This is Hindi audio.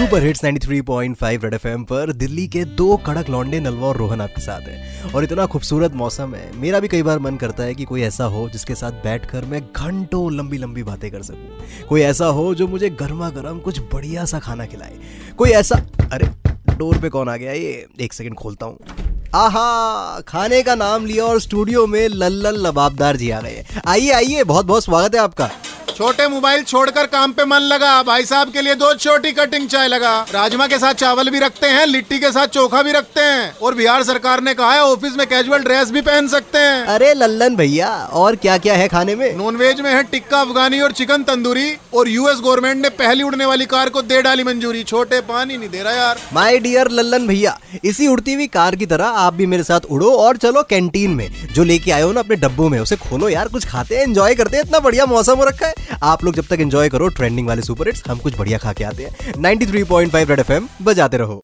सुपर हिट्स 93.5 रेड एफएम पर दिल्ली के दो कड़क लौंडे नलवा और रोहन आपके साथ है। और इतना खूबसूरत मौसम है। मेरा भी कई बार मन करता है कि कोई ऐसा हो जिसके साथ बैठकर मैं घंटों लंबी लंबी बातें कर सकूँ। कोई ऐसा हो जो मुझे गर्मा गर्म कुछ बढ़िया सा खाना खिलाए। कोई ऐसा अरे, डोर पे कौन आ गया? ये एक सेकंड खोलता हूँ। आहा, खाने का नाम लिया और स्टूडियो में लल्लन लबाबदार जी आ गए। आइए आइए बहुत बहुत स्वागत है आपका। छोटे मोबाइल छोड़कर काम पे मन लगा। भाई साहब के लिए दो छोटी कटिंग चाय लगा। राजमा के साथ चावल भी रखते हैं लिट्टी के साथ चोखा भी रखते हैं। और बिहार सरकार ने कहा है ऑफ़िस में कैजुअल ड्रेस भी पहन सकते हैं। अरे लल्लन भैया और क्या क्या है खाने में? नॉनवेज में है टिक्का अफगानी और चिकन तंदूरी। और यूएस गवर्नमेंट ने पहली उड़ने वाली कार को दे डाली मंजूरी। छोटे पानी नहीं दे रहा यार। माय डियर लल्लन भैया इसी उड़ती हुई कार की तरह आप भी मेरे साथ उड़ो और चलो कैंटीन में। जो लेके आए हो ना अपने डब्बों में उसे खोलो यार कुछ खाते हैं एंजॉय करते हैं इतना बढ़िया मौसम हो रखा है। आप लोग जब तक एंजॉय करो ट्रेंडिंग वाले सुपर हिट्स हम कुछ बढ़िया खा के आते हैं। 93.5 रेड एफएम बजाते रहो।